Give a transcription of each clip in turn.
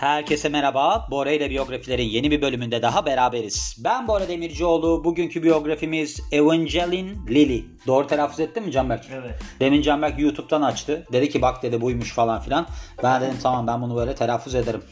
Herkese merhaba. Bora ile biyografilerin yeni bir bölümünde daha beraberiz. Ben Bora Demircioğlu. Bugünkü biyografimiz Evangeline Lilly. Doğru telaffuz ettin mi Canberk? Evet. Demin Canberk YouTube'dan açtı. Dedi ki bak dedi buymuş falan filan. Ben dedim tamam ben bunu böyle telaffuz ederim.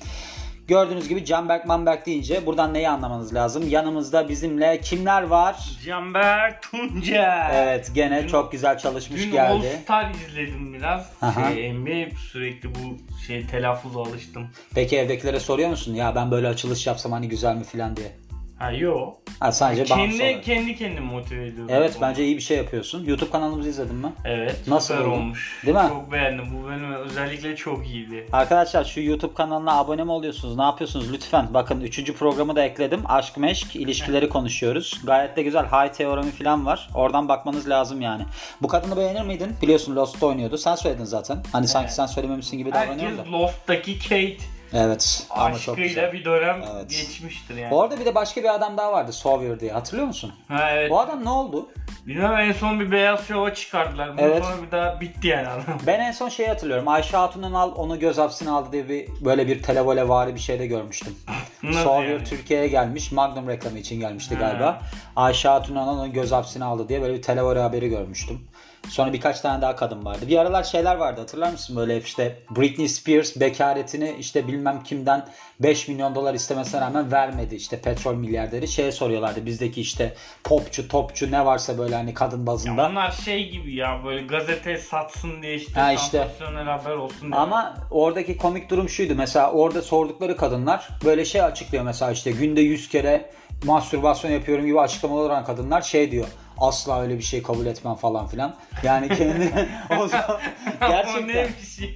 Gördüğünüz gibi Canberk Manberk deyince buradan neyi anlamanız lazım? Yanımızda bizimle kimler var? Canber Tunca. Evet gene Dün- çok güzel çalışmış Dün geldi. All Star izledim biraz. Aha. Şey, NBA sürekli bu şey telaffuza alıştım. Peki evdekilere soruyor musun? Ya ben böyle açılış yapsam hani güzel mi filan diye. Ha yo. Ha, sadece Kendi olarak. kendi kendimi motive ediyorum. Evet Onu. bence iyi bir şey yapıyorsun. YouTube kanalımızı izledin mi? Evet. Nasıl süper oldu? olmuş. Değil mi? Çok beğendim. Bu bölüm özellikle çok iyiydi. Arkadaşlar şu YouTube kanalına abone mi oluyorsunuz? Ne yapıyorsunuz? Lütfen bakın 3. programı da ekledim. Aşk meşk ilişkileri konuşuyoruz. Gayet de güzel. High teoremi falan var. Oradan bakmanız lazım yani. Bu kadını beğenir miydin? Biliyorsun Lost'ta oynuyordu. Sen söyledin zaten. Hani sanki Evet. sen söylememişsin gibi davranıyor Herkes. Loft'taki Kate Evet. Aşkıyla bir dönem Evet. geçmiştir yani. Orada bir de başka bir adam daha vardı. Sawyer diye. Hatırlıyor musun? Ha evet. O adam ne oldu? Bilmem en son bir beyaz şova çıkardılar. Bundan Evet. sonra bir daha bitti yani adam. Ben en son şeyi hatırlıyorum. Ayşe Hatun'un al onu göz hapsine aldı diye bir böyle bir televole vari bir şeyde görmüştüm. Sawyer yani? Türkiye'ye gelmiş. Magnum reklamı için gelmişti Ha. galiba. Ayşe Hatun onu göz hapsine aldı diye böyle bir televole haberi görmüştüm. Sonra birkaç tane daha kadın vardı. Bir aralar şeyler vardı hatırlar mısın? Böyle işte Britney Spears bekaretini işte bilmem kimden 5 milyon dolar istemesine rağmen vermedi. İşte petrol milyarderi şeye soruyorlardı. Bizdeki işte popçu, topçu ne varsa böyle hani kadın Ya bazında. onlar şey gibi ya böyle gazete satsın diye işte Ha işte. sansasyonel haber olsun diye. Ama oradaki komik durum şuydu. Mesela orada sordukları kadınlar böyle şey açıklıyor mesela işte günde 100 kere mastürbasyon yapıyorum gibi açıklamalar olan kadınlar şey diyor. Asla öyle bir şey kabul etmem falan filan. Yani kendi o zaman gerçekten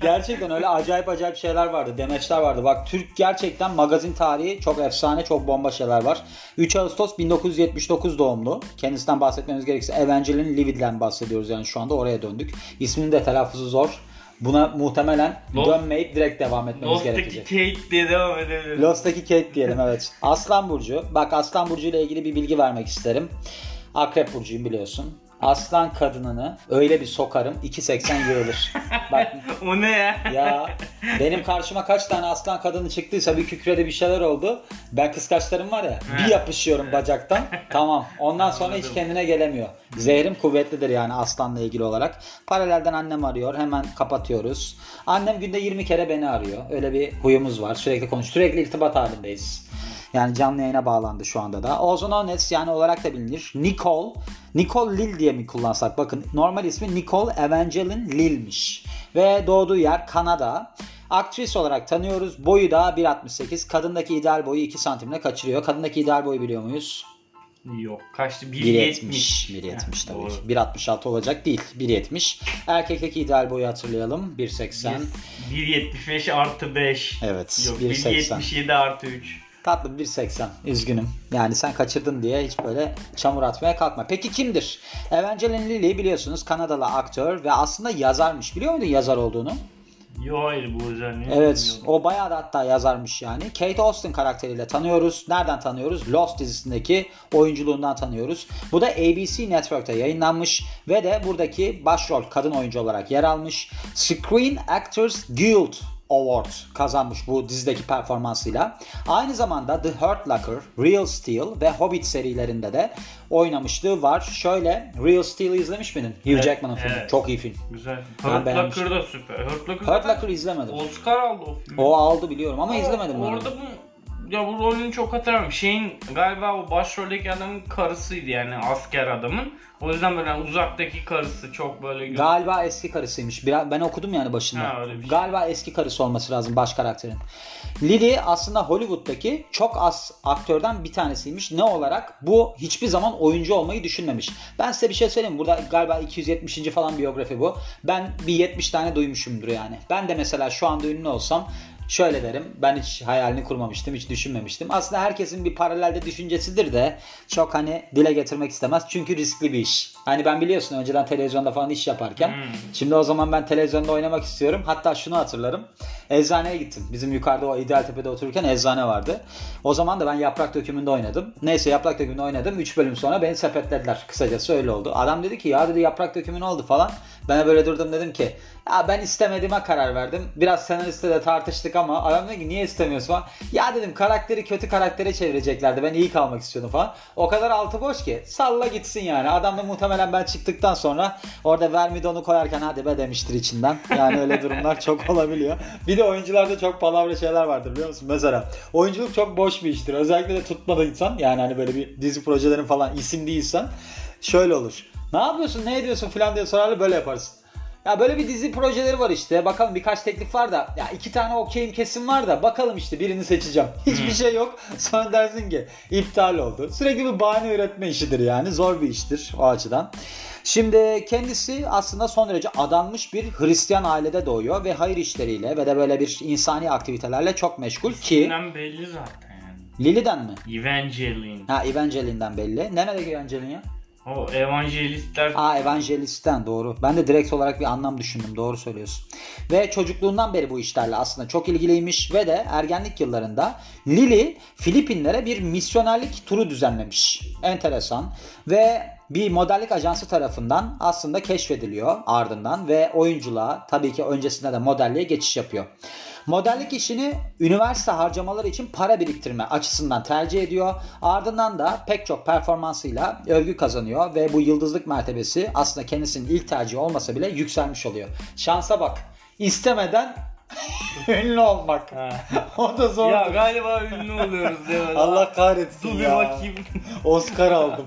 gerçekten öyle acayip acayip şeyler vardı. Demeçler vardı. Bak Türk gerçekten magazin tarihi çok efsane, çok bomba şeyler var. 3 Ağustos 1979 doğumlu. Kendisinden bahsetmemiz gerekirse Evangeline Livid'den bahsediyoruz yani şu anda oraya döndük. İsminin de telaffuzu zor. Buna muhtemelen Lost- dönmeyip direkt devam etmemiz Lost'taki gerekecek. Kate diye devam edebiliriz. Lost'taki Kate diyelim evet. Aslan Burcu. Bak Aslan Burcu ile ilgili bir bilgi vermek isterim. Akrep Burcu'yum biliyorsun. Aslan kadınını öyle bir sokarım 2.80 yığılır. Bak o ne ya? ya benim karşıma kaç tane aslan kadını çıktıysa bir kükrede bir şeyler oldu. Ben kıskaçlarım var ya bir yapışıyorum bacaktan. Tamam. Ondan sonra hiç kendine gelemiyor. Zehrim kuvvetlidir yani aslanla ilgili olarak. Paralelden annem arıyor. Hemen kapatıyoruz. Annem günde 20 kere beni arıyor. Öyle bir huyumuz var. Sürekli konuş. Sürekli irtibat halindeyiz. Yani canlı yayına bağlandı şu anda da. Ozon Ones yani olarak da bilinir. Nicole. Nicole Lil diye mi kullansak? Bakın normal ismi Nicole Evangeline Lil'miş. Ve doğduğu yer Kanada. Aktris olarak tanıyoruz. Boyu da 1.68. Kadındaki ideal boyu 2 santimle kaçırıyor. Kadındaki ideal boyu biliyor muyuz? Yok kaçtı? 1.70. 1.70. 1.70 tabii Doğru. ki. 1.66 olacak değil. 1.70. Erkekteki ideal boyu hatırlayalım. 1.80. 1.75 artı 5. Evet. Yok 1.80. 1.77 artı 3. Tatlı 1.80. Üzgünüm. Yani sen kaçırdın diye hiç böyle çamur atmaya kalkma. Peki kimdir? Evangeline Lilly biliyorsunuz Kanadalı aktör ve aslında yazarmış. Biliyor muydun yazar olduğunu? Yo hayır bu özelliği. Evet. O bayağı da hatta yazarmış yani. Kate Austin karakteriyle tanıyoruz. Nereden tanıyoruz? Lost dizisindeki oyunculuğundan tanıyoruz. Bu da ABC Network'te yayınlanmış ve de buradaki başrol kadın oyuncu olarak yer almış. Screen Actors Guild Award kazanmış bu dizideki performansıyla. Aynı zamanda The Hurt Locker, Real Steel ve Hobbit serilerinde de oynamışlığı var. Şöyle Real Steel'i izlemiş miydin? Hugh Evet, Jackman'ın filmi. evet. Çok iyi film. Güzel. Hurt. Locker da süper. Hurt Locker Hurt Locker izlemedim. Oscar aldı o film. O aldı biliyorum ama izlemedim ben. onu. Orada bu ya bu rolünü çok hatırlamıyorum. Şeyin galiba o başroldeki adamın karısıydı yani asker adamın. O yüzden böyle uzaktaki karısı çok böyle gö- Galiba eski karısıymış. Biraz, ben okudum yani başında. Ha, öyle bir şey. Galiba eski karısı olması lazım baş karakterin. Lily aslında Hollywood'daki çok az aktörden bir tanesiymiş. Ne olarak? Bu hiçbir zaman oyuncu olmayı düşünmemiş. Ben size bir şey söyleyeyim. Burada galiba 270. falan biyografi bu. Ben bir 70 tane duymuşumdur yani. Ben de mesela şu anda ünlü olsam Şöyle derim. Ben hiç hayalini kurmamıştım. Hiç düşünmemiştim. Aslında herkesin bir paralelde düşüncesidir de çok hani dile getirmek istemez. Çünkü riskli bir iş. Hani ben biliyorsun önceden televizyonda falan iş yaparken. Hmm. Şimdi o zaman ben televizyonda oynamak istiyorum. Hatta şunu hatırlarım. Eczaneye gittim. Bizim yukarıda o İdealtepe'de otururken eczane vardı. O zaman da ben yaprak dökümünde oynadım. Neyse yaprak dökümünde oynadım. 3 bölüm sonra beni sepetlediler. Kısacası öyle oldu. Adam dedi ki ya dedi yaprak dökümü ne oldu falan. Ben böyle durdum dedim ki Ya ben istemediğime karar verdim. Biraz senariste de tartıştık ama adam dedi ki niye istemiyorsun falan. Ya dedim karakteri kötü karaktere çevireceklerdi. Ben iyi kalmak istiyordum falan. O kadar altı boş ki. Salla gitsin yani. Adam da muhtemelen ben çıktıktan sonra orada Vermidon'u koyarken hadi be demiştir içinden. Yani öyle durumlar çok olabiliyor. Bir de oyuncularda çok palavra şeyler vardır biliyor musun? Mesela oyunculuk çok boş bir iştir. Özellikle de tutmadıysan yani hani böyle bir dizi projelerin falan isim değilsen şöyle olur. Ne yapıyorsun ne ediyorsun falan diye sorarlar böyle yaparsın. Ya böyle bir dizi projeleri var işte. Bakalım birkaç teklif var da. Ya iki tane okeyim kesin var da. Bakalım işte birini seçeceğim. Hiçbir şey yok. Sonra dersin ki iptal oldu. Sürekli bir bahane üretme işidir yani. Zor bir iştir o açıdan. Şimdi kendisi aslında son derece adanmış bir Hristiyan ailede doğuyor ve hayır işleriyle ve de böyle bir insani aktivitelerle çok meşgul ki İsimden belli zaten yani. Lily'den mi? Evangeline. Ha Evangeline'den belli. Nerede Evangeline ya? O evangelistler Aa evangelistten doğru. Ben de direkt olarak bir anlam düşündüm. Doğru söylüyorsun. Ve çocukluğundan beri bu işlerle aslında çok ilgiliymiş ve de ergenlik yıllarında Lily Filipinlere bir misyonerlik turu düzenlemiş. Enteresan. Ve bir modellik ajansı tarafından aslında keşfediliyor ardından ve oyunculuğa tabii ki öncesinde de modelliğe geçiş yapıyor. Modellik işini üniversite harcamaları için para biriktirme açısından tercih ediyor. Ardından da pek çok performansıyla övgü kazanıyor ve bu yıldızlık mertebesi aslında kendisinin ilk tercihi olmasa bile yükselmiş oluyor. Şansa bak. İstemeden ünlü olmak. Ha. o da zor. ya galiba ünlü oluyoruz değil? Allah kahretsin Dur bir ya. bakayım. Oscar aldım.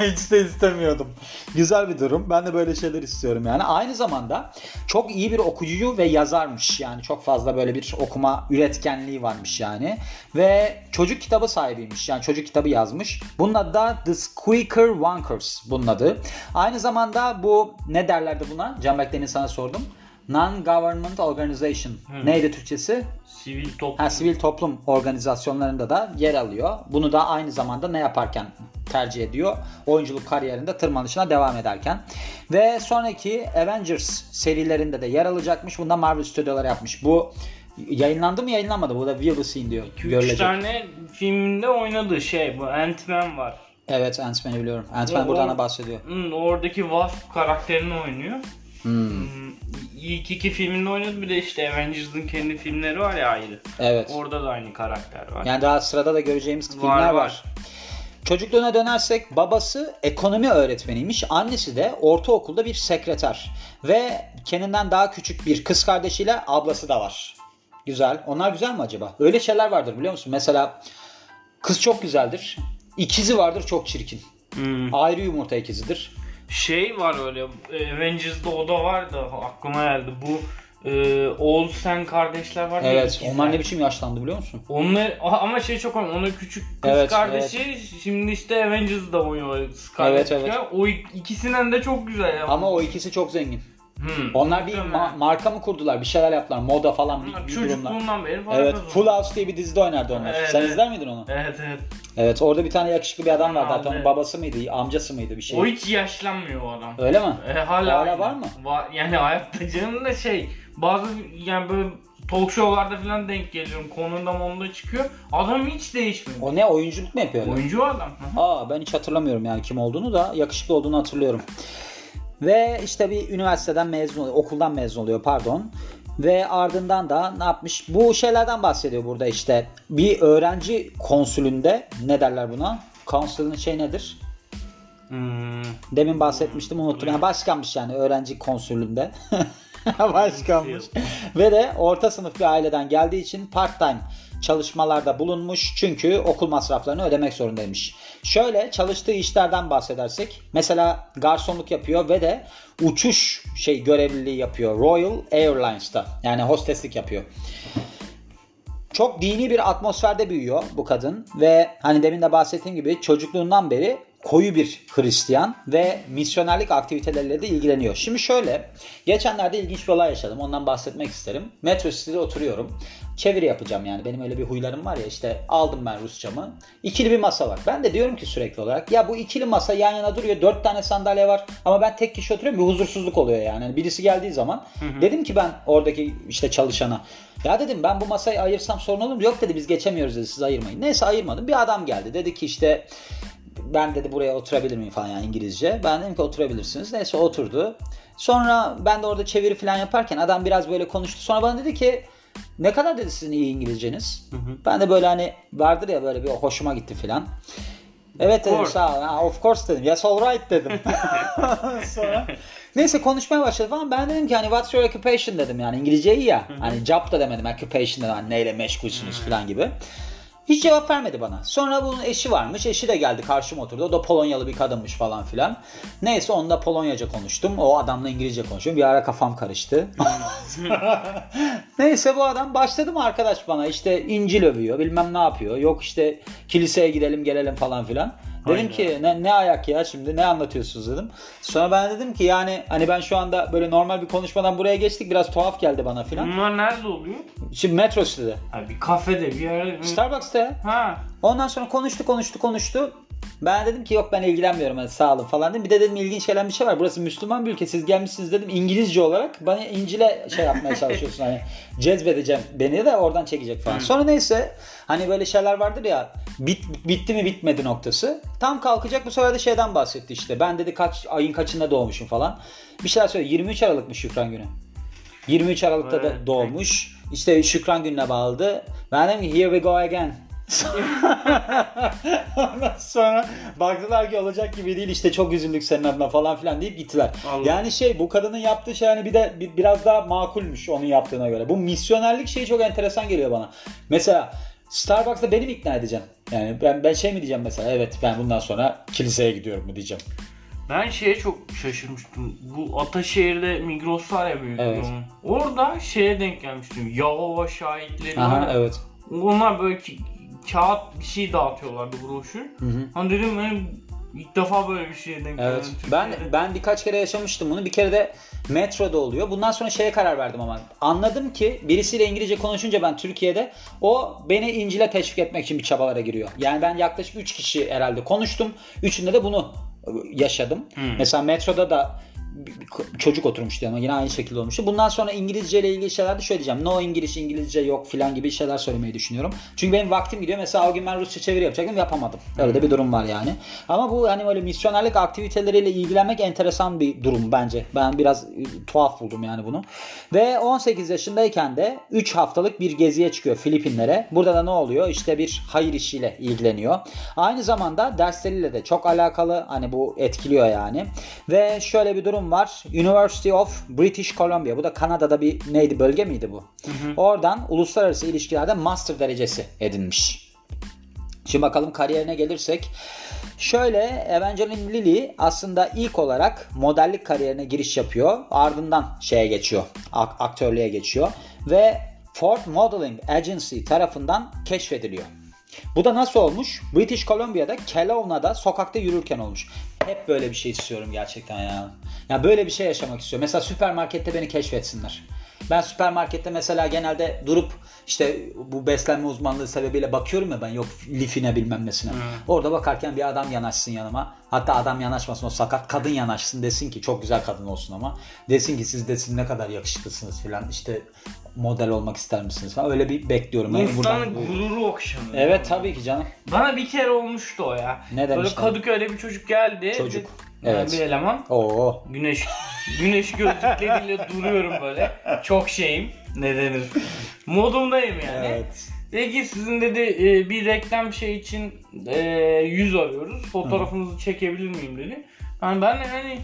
Hiç de istemiyordum. Güzel bir durum. Ben de böyle şeyler istiyorum yani. Aynı zamanda çok iyi bir okuyucu ve yazarmış. Yani çok fazla böyle bir okuma üretkenliği varmış yani. Ve çocuk kitabı sahibiymiş. Yani çocuk kitabı yazmış. Bunun adı da The Squeaker Wonkers bunun adı. Aynı zamanda bu ne derlerdi buna? Can Bek demin sana sordum. Non-Government Organization. Neydi Türkçesi? Sivil toplum. Ha, sivil toplum organizasyonlarında da yer alıyor. Bunu da aynı zamanda ne yaparken tercih ediyor? Oyunculuk kariyerinde tırmanışına devam ederken. Ve sonraki Avengers serilerinde de yer alacakmış. Bunda Marvel stüdyoları yapmış. Bu yayınlandı mı yayınlanmadı? Bu da will seen diyor. 2-3 Görülecek. tane filmde oynadı şey bu Ant-Man var. Evet Ant-Man'i biliyorum. Ant-Man buradan da bahsediyor. Hmm, oradaki Wasp karakterini oynuyor. Hmm. İlk iki filminde oynadı bir de işte Avengers'ın kendi filmleri var ya ayrı. Evet. Orada da aynı karakter var. Yani daha sırada da göreceğimiz filmler var. var. Çocukluğuna dönersek babası ekonomi öğretmeniymiş. Annesi de ortaokulda bir sekreter. Ve kendinden daha küçük bir kız kardeşiyle ablası da var. Güzel. Onlar güzel mi acaba? Öyle şeyler vardır biliyor musun? Mesela kız çok güzeldir. İkizi vardır çok çirkin. Hmm. Ayrı yumurta ikizidir. Şey var öyle Avengers'da o da var da aklıma geldi. Bu e, Olsen kardeşler var ya, Evet. ikizler. Onlar ne biçim yaşlandı biliyor musun? Onlar ama şey çok önemli. Onun küçük kız Evet, kardeşi şimdi işte Avengers'da oynuyor kız Evet, evet. O ik- ikisinden de çok güzel ya. Ama o ikisi çok zengin. Hmm. Onlar bir ma- marka mı kurdular? Bir şeyler yaptılar. Moda falan bir, bir durumlar. Çocukluğundan beri para Evet. Full House diye bir dizide oynardı onlar. Evet, Sen evet. izler miydin onu? Evet evet. Evet orada bir tane yakışıklı bir adam vardı. Hatta onun babası mıydı, amcası mıydı bir şey. O hiç yaşlanmıyor o adam. Öyle mi? E, hala, Hala var mı? Va- yani hayatta canım da şey bazı yani böyle talk show'larda falan denk geliyorum. Konunda monda çıkıyor. Adam hiç değişmiyor. O ne oyunculuk mu yapıyor? öyle? Oyuncu adam. Aa ben hiç hatırlamıyorum yani kim olduğunu da yakışıklı olduğunu hatırlıyorum. Ve işte bir üniversiteden mezun oluyor, okuldan mezun oluyor pardon. Ve ardından da ne yapmış? Bu şeylerden bahsediyor burada işte. Bir öğrenci konsülünde ne derler buna? Konsülün şey nedir? Hmm. Demin bahsetmiştim unuttum. Yani başkanmış yani öğrenci konsülünde. başkanmış. Ve de orta sınıf bir aileden geldiği için part time çalışmalarda bulunmuş. Çünkü okul masraflarını ödemek zorundaymış. Şöyle çalıştığı işlerden bahsedersek mesela garsonluk yapıyor ve de uçuş şey görevliliği yapıyor. Royal Airlines'ta. Yani hosteslik yapıyor. Çok dini bir atmosferde büyüyor bu kadın ve hani demin de bahsettiğim gibi çocukluğundan beri koyu bir Hristiyan ve misyonerlik aktiviteleriyle de ilgileniyor. Şimdi şöyle, geçenlerde ilginç bir olay yaşadım. Ondan bahsetmek isterim. Metro City'de oturuyorum. Çeviri yapacağım yani. Benim öyle bir huylarım var ya işte aldım ben Rusçamı. İkili bir masa var. Ben de diyorum ki sürekli olarak ya bu ikili masa yan yana duruyor. Dört tane sandalye var ama ben tek kişi oturuyorum. Bir huzursuzluk oluyor yani. Yani birisi geldiği zaman dedim ki ben oradaki işte çalışana ya dedim ben bu masayı ayırsam sorun olur mu? Yok dedi biz geçemiyoruz dedi siz ayırmayın. Neyse ayırmadım. Bir adam geldi. Dedi ki işte ben dedi buraya oturabilir miyim falan yani İngilizce. Ben dedim ki oturabilirsiniz. Neyse oturdu. Sonra ben de orada çeviri falan yaparken adam biraz böyle konuştu. Sonra bana dedi ki ne kadar dedi sizin iyi İngilizceniz? Ben de böyle hani vardır ya böyle bir hoşuma gitti falan. Evet dedim course. sağ ol. Ha, of course dedim. Yes all right dedim. Sonra neyse konuşmaya başladı falan. Ben dedim ki hani what's your occupation dedim yani İngilizce iyi ya. Hani job da demedim occupation dedim. Hani neyle meşgulsünüz falan gibi. Hiç cevap vermedi bana. Sonra bunun eşi varmış. Eşi de geldi karşıma oturdu. O da Polonyalı bir kadınmış falan filan. Neyse onunla Polonyaca konuştum. O adamla İngilizce konuşuyorum. Bir ara kafam karıştı. Neyse bu adam başladı mı arkadaş bana işte İncil övüyor bilmem ne yapıyor. Yok işte kiliseye gidelim gelelim falan filan. Dedim Aynen. ki ne, ne ayak ya şimdi ne anlatıyorsunuz dedim. Sonra ben dedim ki yani hani ben şu anda böyle normal bir konuşmadan buraya geçtik biraz tuhaf geldi bana filan. Bunlar nerede oluyor? Şimdi metro sitede. Ha, bir kafede bir yerde. Starbucks'ta ya. Ha. Ondan sonra konuştu konuştu konuştu. Ben dedim ki yok ben ilgilenmiyorum hadi sağ olun falan dedim. Bir de dedim ilginç gelen bir şey var. Burası Müslüman bir ülke. Siz gelmişsiniz dedim İngilizce olarak. Bana İncil'e şey yapmaya çalışıyorsun hani cezbedeceğim beni de oradan çekecek falan. Sonra neyse hani böyle şeyler vardır ya bit, bitti mi bitmedi noktası. Tam kalkacak bu sefer de şeyden bahsetti işte. Ben dedi kaç ayın kaçında doğmuşum falan. Bir şeyler söyledi. 23 Aralık'mış Şükran günü. 23 Aralık'ta da doğmuş. İşte Şükran gününe bağladı. Ben dedim ki here we go again. Ondan sonra baktılar ki olacak gibi değil işte çok üzüldük senin adına falan filan deyip gittiler. Allah. Yani şey bu kadının yaptığı şey hani bir de bir- biraz daha makulmüş onun yaptığına göre. Bu misyonerlik şeyi çok enteresan geliyor bana. Mesela Starbucks'ta beni mi ikna edeceğim? Yani ben ben şey mi diyeceğim mesela evet ben bundan sonra kiliseye gidiyorum mu diyeceğim. Ben şeye çok şaşırmıştım. Bu Ataşehir'de Migros var ya büyük Evet. Orada şeye denk gelmiştim. Yahova şahitleri Aha evet. Onlar böyle ki, kağıt bir şey dağıtıyorlardı broşür. Hı hı. Hani dedim ben ilk defa böyle bir şeye denk Evet. geldim. Ben Türkiye'de. ben birkaç kere yaşamıştım bunu. Bir kere de metroda oluyor. Bundan sonra şeye karar verdim ama. Anladım ki birisiyle İngilizce konuşunca ben Türkiye'de o beni İncil'e teşvik etmek için bir çabalara giriyor. Yani ben yaklaşık 3 kişi herhalde konuştum. Üçünde de bunu yaşadım. Hmm. Mesela metroda da çocuk oturmuştu yanıma yine aynı şekilde olmuştu. Bundan sonra İngilizce ile ilgili şeyler de şöyle diyeceğim. No İngiliz, İngilizce yok filan gibi şeyler söylemeyi düşünüyorum. Çünkü benim vaktim gidiyor. Mesela o gün ben Rusça çeviri yapacaktım yapamadım. Öyle de bir durum var yani. Ama bu hani böyle misyonerlik aktiviteleriyle ilgilenmek enteresan bir durum bence. Ben biraz e, tuhaf buldum yani bunu. Ve 18 yaşındayken de 3 haftalık bir geziye çıkıyor Filipinlere. Burada da ne oluyor? İşte bir hayır işiyle ilgileniyor. Aynı zamanda dersleriyle de çok alakalı. Hani bu etkiliyor yani. Ve şöyle bir durum var. University of British Columbia. Bu da Kanada'da bir neydi bölge miydi bu? Oradan uluslararası ilişkilerde master derecesi edinmiş. Şimdi bakalım kariyerine gelirsek. Şöyle Evangeline Lilly aslında ilk olarak modellik kariyerine giriş yapıyor. Ardından şeye geçiyor. ak- aktörlüğe geçiyor. Ve Ford Modeling Agency tarafından keşfediliyor. Bu da nasıl olmuş? British Columbia'da Kelowna'da sokakta yürürken olmuş. Hep böyle bir şey istiyorum gerçekten ya. Ya böyle bir şey yaşamak istiyorum. Mesela süpermarkette beni keşfetsinler. Ben süpermarkette mesela genelde durup işte bu beslenme uzmanlığı sebebiyle bakıyorum ya ben yok lifine bilmem nesine. Orada bakarken bir adam yanaşsın yanıma. Hatta adam yanaşmasın o sakat kadın yanaşsın desin ki çok güzel kadın olsun ama. Desin ki siz desin ne kadar yakışıklısınız filan işte model olmak ister misiniz falan. Öyle bir bekliyorum. Yani İnsanın buradan- gururu okşanıyor. Evet tabii ki canım. Bana bir kere olmuştu o ya. Ne Böyle demişler? Kadıköy'de bir çocuk geldi. Çocuk. Bir- Evet. Bir eleman. Oo. Güneş güneş gözlükleriyle duruyorum böyle. Çok şeyim. Ne denir? Modumdayım yani. Evet. Dedi ki sizin dedi e, bir reklam şey için e, yüz arıyoruz. Fotoğrafınızı çekebilir miyim dedi. Yani ben de hani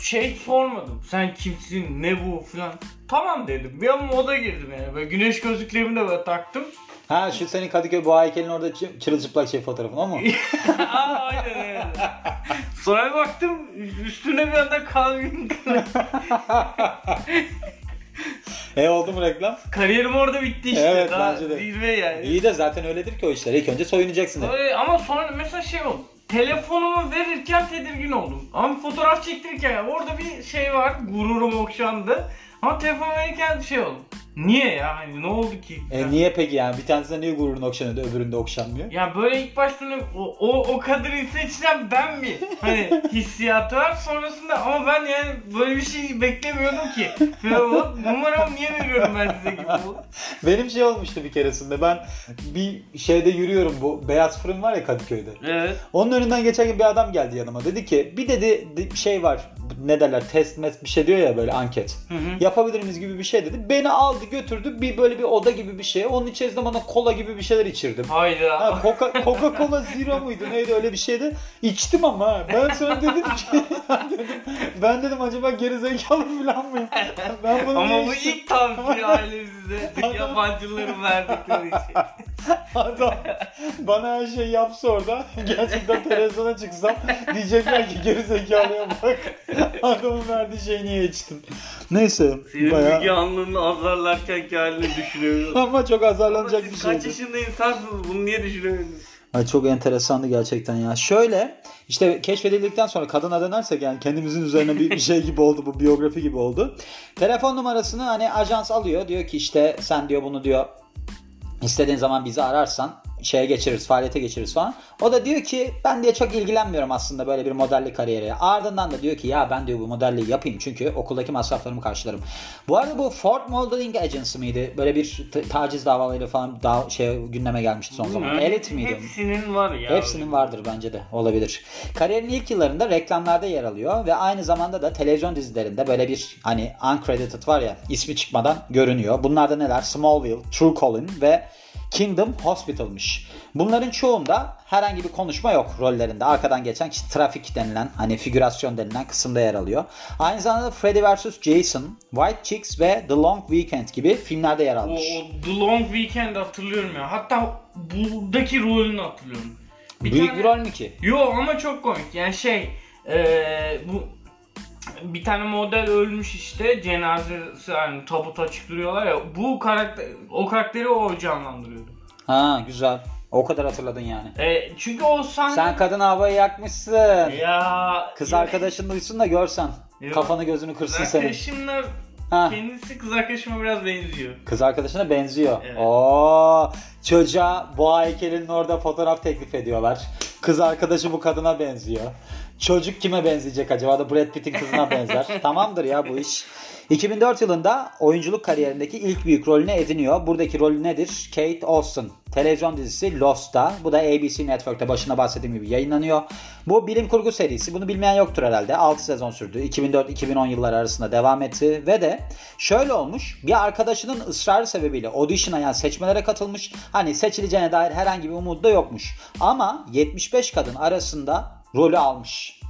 şey sormadım. Sen kimsin? Ne bu falan. Tamam dedim. Bir an moda girdim yani. Böyle güneş gözlüklerimi de böyle taktım. Ha şu senin Kadıköy bu heykelin orada çı- çırılçıplak şey fotoğrafın o mu? Aa, aynen öyle. Sonra bir baktım üstüne bir anda kalbim e oldu mu reklam? Kariyerim orada bitti işte. Evet, Daha bence de. Zirve yani. İyi de zaten öyledir ki o işler. İlk önce soyunacaksın. Öyle, ama sonra mesela şey oldu. Telefonumu verirken tedirgin oldum. Ama fotoğraf çektirirken orada bir şey var. Gururum okşandı. Ama telefon verirken şey oldu. Niye ya? Hani ne oldu ki? E niye peki yani? Bir tanesinde niye gururun okşanıyor öbüründe okşanmıyor? Ya böyle ilk başta o, o, o kadını seçilen ben mi? Hani hissiyatı var sonrasında ama ben yani böyle bir şey beklemiyordum ki. Numaramı niye veriyorum ben size gibi. Benim şey olmuştu bir keresinde. Ben bir şeyde yürüyorum bu beyaz fırın var ya Kadıköy'de. Evet. Onun önünden geçerken bir adam geldi yanıma. Dedi ki bir dedi di- şey var. Ne derler test mes bir şey diyor ya böyle anket. Hı hı. Yapabilir miyiz gibi bir şey dedi. Beni aldı götürdü bir böyle bir oda gibi bir şeye. Onun içerisinde bana kola gibi bir şeyler içirdim. Hayda. Ha, Coca, Coca Cola Zero muydu neydi öyle bir şeydi. İçtim ama ben sonra dedim ki ben dedim, ben dedim acaba gerizekalı falan mıyım? Ben bunu Ama bu içtim? ilk tavsiye ailemize yabancıların verdikleri şey. Adam bana her şey yapsa orada gerçekten televizyona çıksam diyecekler ki gerizekalıya bak. Adamın verdiği şeyi niye içtin? Neyse Senin bayağı Müge Anlı'nın azarlarken ki halini düşünüyorum. ama çok Ama azarlanacak bir siz kaç yaşında insansınız bunu niye düşünüyorsunuz? Ay çok enteresandı gerçekten ya. Şöyle işte keşfedildikten sonra kadına dönersek yani kendimizin üzerine bir, bir şey gibi oldu bu biyografi gibi oldu. Telefon numarasını hani ajans alıyor diyor ki işte sen diyor bunu diyor istediğin zaman bizi ararsan şeye geçiririz, faaliyete geçiririz falan. O da diyor ki ben diye çok ilgilenmiyorum aslında böyle bir modellik kariyeri. Ardından da diyor ki ya ben diyor bu modelliği yapayım çünkü okuldaki masraflarımı karşılarım. Bu arada bu Ford Modeling Agency miydi? Böyle bir taciz davalarıyla falan da şey gündeme gelmişti son. Yani Elit miydi? Hepsinin var ya. Hepsinin vardır bence de olabilir. Kariyerin ilk yıllarında reklamlarda yer alıyor ve aynı zamanda da televizyon dizilerinde böyle bir hani uncredited var ya ismi çıkmadan görünüyor. Bunlarda neler? Smallville, True Calling ve Kingdom Hospital'mış. Bunların çoğunda herhangi bir konuşma yok rollerinde. Arkadan geçen kişi trafik denilen hani figürasyon denilen kısımda yer alıyor. Aynı zamanda Freddy vs. Jason, White Chicks ve The Long Weekend gibi filmlerde yer almış. o The Long Weekend hatırlıyorum ya. Hatta buradaki rolünü hatırlıyorum. Bir Büyük tane- bir rol mü ki? Yo ama çok komik. Yani şey eee, bu bir tane model ölmüş işte cenazesi yani tabuta çıktırıyorlar ya bu karakter o karakteri o canlandırıyordu. Ha güzel. O kadar hatırladın yani. E, çünkü o sahne Sen kadın havayı yakmışsın. ya Kız arkadaşın duysun da görsen. Yok. Kafanı gözünü kırsın kız senin. arkadaşımla Ha. kendisi kız arkadaşıma biraz benziyor. Kız arkadaşına benziyor. Evet. Oo, çocuğa boğa heykelinin orada fotoğraf teklif ediyorlar. Kız arkadaşı bu kadına benziyor. Çocuk kime benzeyecek acaba? da Brad Pitt'in kızına benzer. Tamamdır ya bu iş. 2004 yılında oyunculuk kariyerindeki ilk büyük rolünü ediniyor. Buradaki rolü nedir? Kate Austin. Televizyon dizisi Lost'ta. Bu da ABC Network'ta başına bahsettiğim gibi yayınlanıyor. Bu bilim kurgu serisi. Bunu bilmeyen yoktur herhalde. 6 sezon sürdü. 2004-2010 yılları arasında devam etti. Ve de şöyle olmuş. Bir arkadaşının ısrarı sebebiyle audition'a yani seçmelere katılmış. Hani seçileceğine dair herhangi bir umudu da yokmuş. Ama 75 kadın arasında rolü almış.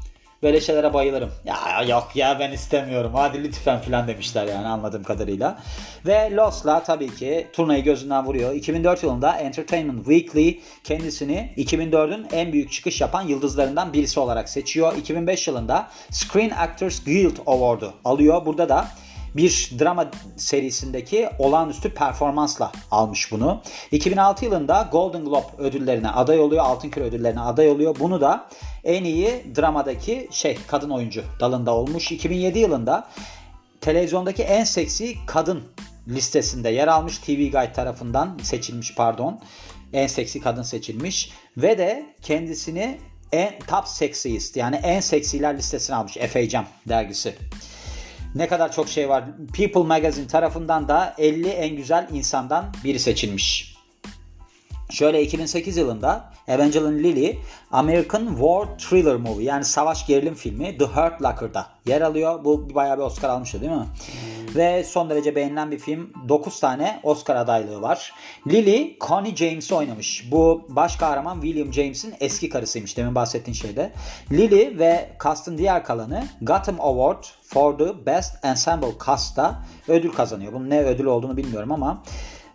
Böyle şeylere bayılırım. Ya yok ya ben istemiyorum. Hadi lütfen filan demişler yani anladığım kadarıyla. Ve Lost'la tabii ki turnayı gözünden vuruyor. 2004 yılında Entertainment Weekly kendisini 2004'ün en büyük çıkış yapan yıldızlarından birisi olarak seçiyor. 2005 yılında Screen Actors Guild Award'u alıyor. Burada da bir drama serisindeki olağanüstü performansla almış bunu. 2006 yılında Golden Globe ödüllerine aday oluyor. Altın Küre ödüllerine aday oluyor. Bunu da en iyi dramadaki şey kadın oyuncu dalında olmuş. 2007 yılında televizyondaki en seksi kadın listesinde yer almış TV Guide tarafından seçilmiş pardon. En seksi kadın seçilmiş ve de kendisini en top sexiest yani en seksiler listesine almış FHM dergisi. Ne kadar çok şey var. People Magazine tarafından da 50 en güzel insandan biri seçilmiş. Şöyle 2008 yılında Evangeline Lilly American War Thriller Movie yani savaş gerilim filmi The Hurt Locker'da yer alıyor. Bu bayağı bir Oscar almıştı değil mi? Ve son derece beğenilen bir film. 9 tane Oscar adaylığı var. Lily Connie James'i oynamış. Bu baş kahraman William James'in eski karısıymış demin bahsettiğin şeyde. Lily ve cast'ın diğer kalanı Gotham Award for the Best Ensemble Cast'ta ödül kazanıyor. Bunun ne ödül olduğunu bilmiyorum ama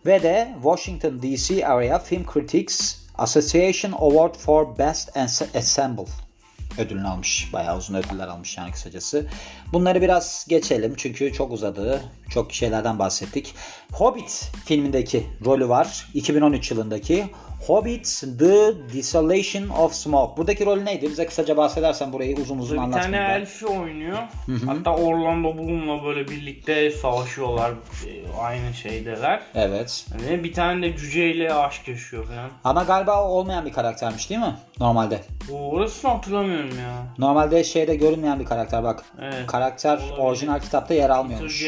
ve de Washington DC Area Film Critics Association Award for Best Ens- Ensemble ödülünü almış. Bayağı uzun ödüller almış yani kısacası. Bunları biraz geçelim çünkü çok uzadı. Çok şeylerden bahsettik. Hobbit filmindeki rolü var. 2013 yılındaki. Hobbit The Desolation of Smoke. Buradaki rolü neydi? Bize kısaca bahsedersen burayı uzun uzun Bir tane elfi oynuyor. Hatta Orlando Bloom'la böyle birlikte savaşıyorlar. e, Aynı şeydeler. Evet. Ve bir tane de cüceyle aşk yaşıyor falan. Ama galiba olmayan bir karaktermiş değil mi? Normalde. Orasını hatırlamıyorum ya. Normalde şeyde görünmeyen bir karakter bak. Evet. Karakter Olabilir. orijinal kitapta yer almıyormuş.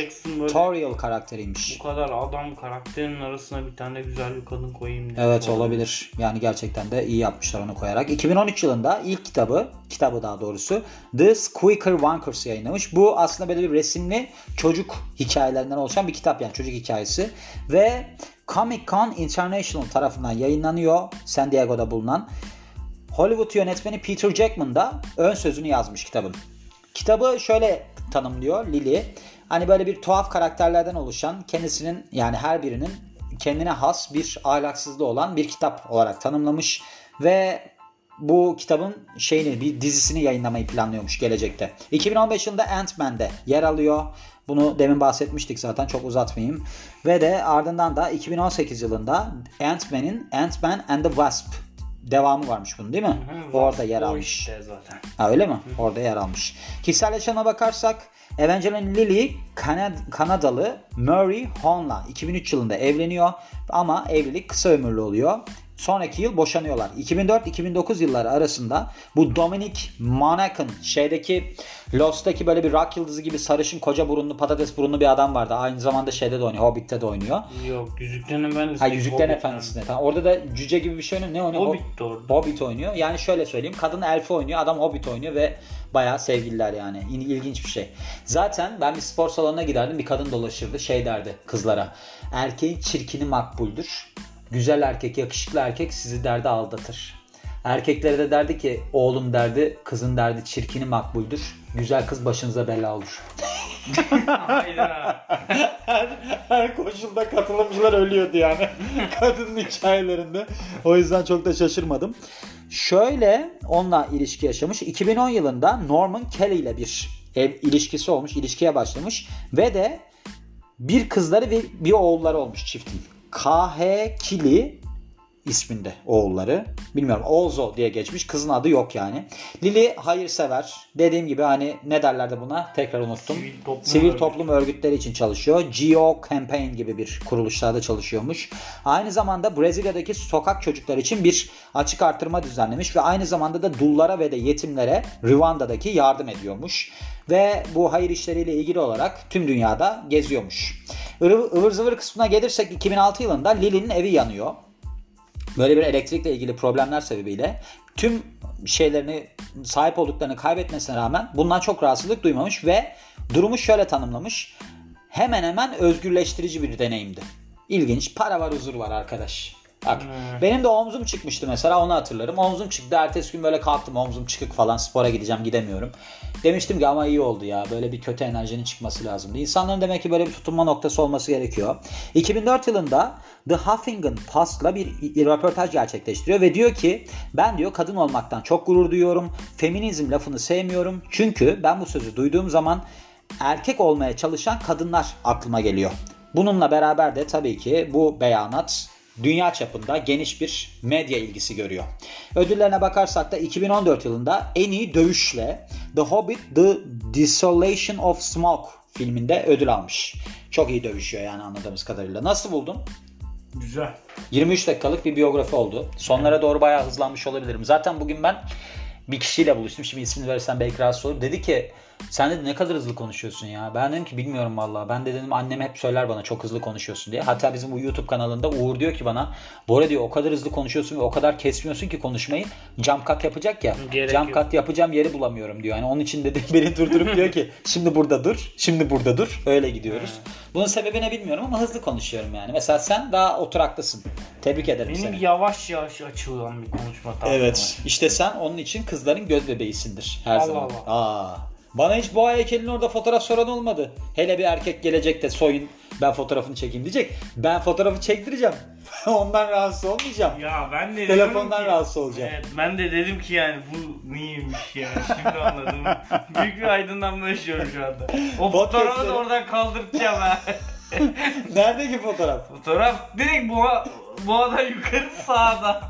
Toriel karakteriymiş. bu kadar adam karakterin arasına bir tane güzel bir kadın koyayım diye. Evet olabilir. Güzeldir. Yani gerçekten de iyi yapmışlar onu koyarak. 2013 yılında ilk kitabı, kitabı daha doğrusu The Squeaker Wankers yayınlamış. Bu aslında böyle bir resimli çocuk hikayelerinden oluşan bir kitap yani çocuk hikayesi. Ve Comic Con International tarafından yayınlanıyor. San Diego'da bulunan. Hollywood yönetmeni Peter Jackman da ön sözünü yazmış kitabın. Kitabı şöyle tanımlıyor Lily. Hani böyle bir tuhaf karakterlerden oluşan kendisinin yani her birinin kendine has bir ahlaksızlığı olan bir kitap olarak tanımlamış ve bu kitabın şeyini bir dizisini yayınlamayı planlıyormuş gelecekte. 2015 yılında Ant-Man'de yer alıyor. Bunu demin bahsetmiştik zaten çok uzatmayayım. Ve de ardından da 2018 yılında Ant-Man'in Ant-Man and the Wasp devamı varmış bunun değil mi? Hı, Orada yer almış. işte zaten. Ha öyle mi? Orada yer almış. Kişisel yaşamına bakarsak Evangeline Lilly Kanad- Kanadalı Murray Hon'la 2003 yılında evleniyor ama evlilik kısa ömürlü oluyor. Sonraki yıl boşanıyorlar. 2004-2009 yılları arasında bu Dominic Monaghan şeydeki Lost'taki böyle bir rock yıldızı gibi sarışın koca burunlu patates burunlu bir adam vardı. Aynı zamanda şeyde de oynuyor. Hobbit'te de oynuyor. Yok Yüzüklerin Efendisi. Ha Yüzüklerin. Efendisi'nde. Tamam, orada da cüce gibi bir şey oynuyor. Ne oynuyor? Hobbit orada. Hobbit oynuyor. Yani şöyle söyleyeyim. Kadın elfi oynuyor. Adam Hobbit oynuyor ve bayağı sevgililer yani. İl- İlginç bir şey. Zaten ben bir spor salonuna giderdim. Bir kadın dolaşırdı. Şey derdi kızlara. Erkeğin çirkini makbuldür. Güzel erkek, yakışıklı erkek sizi derdi aldatır. Erkeklere de derdi ki oğlum derdi, kızın derdi çirkini makbuldür. Güzel kız başınıza bela olur. Her, her koşulda katılımcılar ölüyordu yani. Kadının hikayelerinde. O yüzden çok da şaşırmadım. Şöyle onunla ilişki yaşamış. 2010 yılında Norman Kelly ile bir ev ilişkisi olmuş. ilişkiye başlamış. Ve de bir kızları ve bir oğulları olmuş çiftin. K.H. Kili isminde oğulları. Bilmiyorum Ozo diye geçmiş. Kızın adı yok yani. Lily hayırsever. Dediğim gibi hani ne derlerdi buna? Tekrar unuttum. Sivil toplum Sivil toplum örgütleri için çalışıyor. Geo Campaign gibi bir kuruluşlarda çalışıyormuş. Aynı zamanda Brezilya'daki sokak çocuklar için bir açık artırma düzenlemiş ve aynı zamanda da dullara ve de yetimlere Rwanda'daki yardım ediyormuş. Ve bu hayır işleriyle ilgili olarak tüm dünyada geziyormuş. Ivır ıvır zıvır kısmına gelirsek 2006 yılında Lily'nin evi yanıyor. Böyle bir elektrikle ilgili problemler sebebiyle tüm şeylerini sahip olduklarını kaybetmesine rağmen bundan çok rahatsızlık duymamış ve durumu şöyle tanımlamış. Hemen hemen özgürleştirici bir deneyimdi. İlginç. Para var huzur var arkadaş. Bak Hmm. benim de omzum çıkmıştı mesela onu hatırlarım. Omzum çıktı. Ertesi gün böyle kalktım omzum çıkık falan spora gideceğim gidemiyorum. Demiştim ki ama iyi oldu ya. Böyle bir kötü enerjinin çıkması lazımdı. İnsanların demek ki böyle bir tutunma noktası olması gerekiyor. 2004 yılında The Huffington Post'la bir röportaj gerçekleştiriyor ve diyor ki ben diyor kadın olmaktan çok gurur duyuyorum. Feminizm lafını sevmiyorum. Çünkü ben bu sözü duyduğum zaman erkek olmaya çalışan kadınlar aklıma geliyor. Bununla beraber de tabii ki bu beyanat dünya çapında geniş bir medya ilgisi görüyor. Ödüllerine bakarsak da 2014 yılında en iyi dövüşle The Hobbit The Desolation of Smoke filminde ödül almış. Çok iyi dövüşüyor yani anladığımız kadarıyla. Nasıl buldun? Güzel. 23 dakikalık bir biyografi oldu. Sonlara doğru bayağı hızlanmış olabilirim. Zaten bugün ben bir kişiyle buluştum. Şimdi ismini verirsen belki rahatsız olur. Dedi ki sen dedi ne kadar hızlı konuşuyorsun ya. Ben dedim ki bilmiyorum vallahi. Ben de dedim annem hep söyler bana çok hızlı konuşuyorsun diye. Hatta bizim bu YouTube kanalında Uğur diyor ki bana Bora diyor o kadar hızlı konuşuyorsun ve o kadar kesmiyorsun ki konuşmayı. Cam kat yapacak ya. Gerek cam kat yapacağım yeri bulamıyorum diyor. Yani onun için dedi beni durdurup diyor ki şimdi burada dur. Şimdi burada dur. Öyle gidiyoruz. Bunun sebebi ne bilmiyorum ama hızlı konuşuyorum yani. Mesela sen daha oturaklısın. Tebrik ederim Benim seni. yavaş yavaş açılan bir konuşma tarzım Evet. var. İşte sen onun için kızların göz bebeğisindir her Allah zaman. Allah. Aa. Bana hiç boğa heykelinin orada fotoğraf soran olmadı. Hele bir erkek gelecek de soyun ben fotoğrafını çekeyim diyecek. Ben fotoğrafı çektireceğim. Ondan rahatsız olmayacağım. Ya ben de Telefondan dedim ki- rahatsız olacağım. Evet, ben de dedim ki yani bu neymiş ya şimdi anladım. Büyük bir aydınlanma yaşıyorum şu anda. O fotoğrafı da oradan kaldırtacağım ha. Nerede ki fotoğraf? Fotoğraf direkt boğa, boğadan yukarı sağda.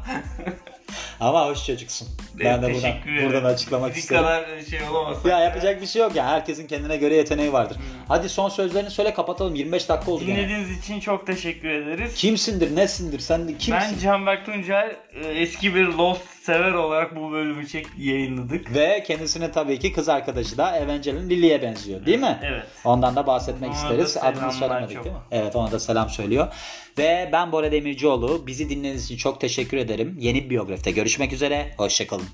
Ama hoş çocuksun. Ben de buradan, buradan açıklamak Bir isterim. kadar şey olamasa. Ya yapacak bir şey yok ya. Herkesin kendine göre yeteneği vardır. Hadi son sözlerini söyle kapatalım. 25 dakika oldu gene. Dinlediğiniz için çok teşekkür ederiz. Kimsindir, nesindir, sen kimsin? Ben Canberk Tuncel e, eski bir Lost sever olarak bu bölümü çek yayınladık. Ve kendisinin tabii ki kız arkadaşı da Evangeline Lily'ye benziyor değil mi? Evet. Ondan da bahsetmek Ona isteriz. da Adını söylemedik çok. değil mi? Evet ona da selam söylüyor. Ve ben Bora Demircioğlu. Bizi dinlediğiniz için çok teşekkür ederim. Yeni bir biyografide görüşmek üzere. Hoşçakalın.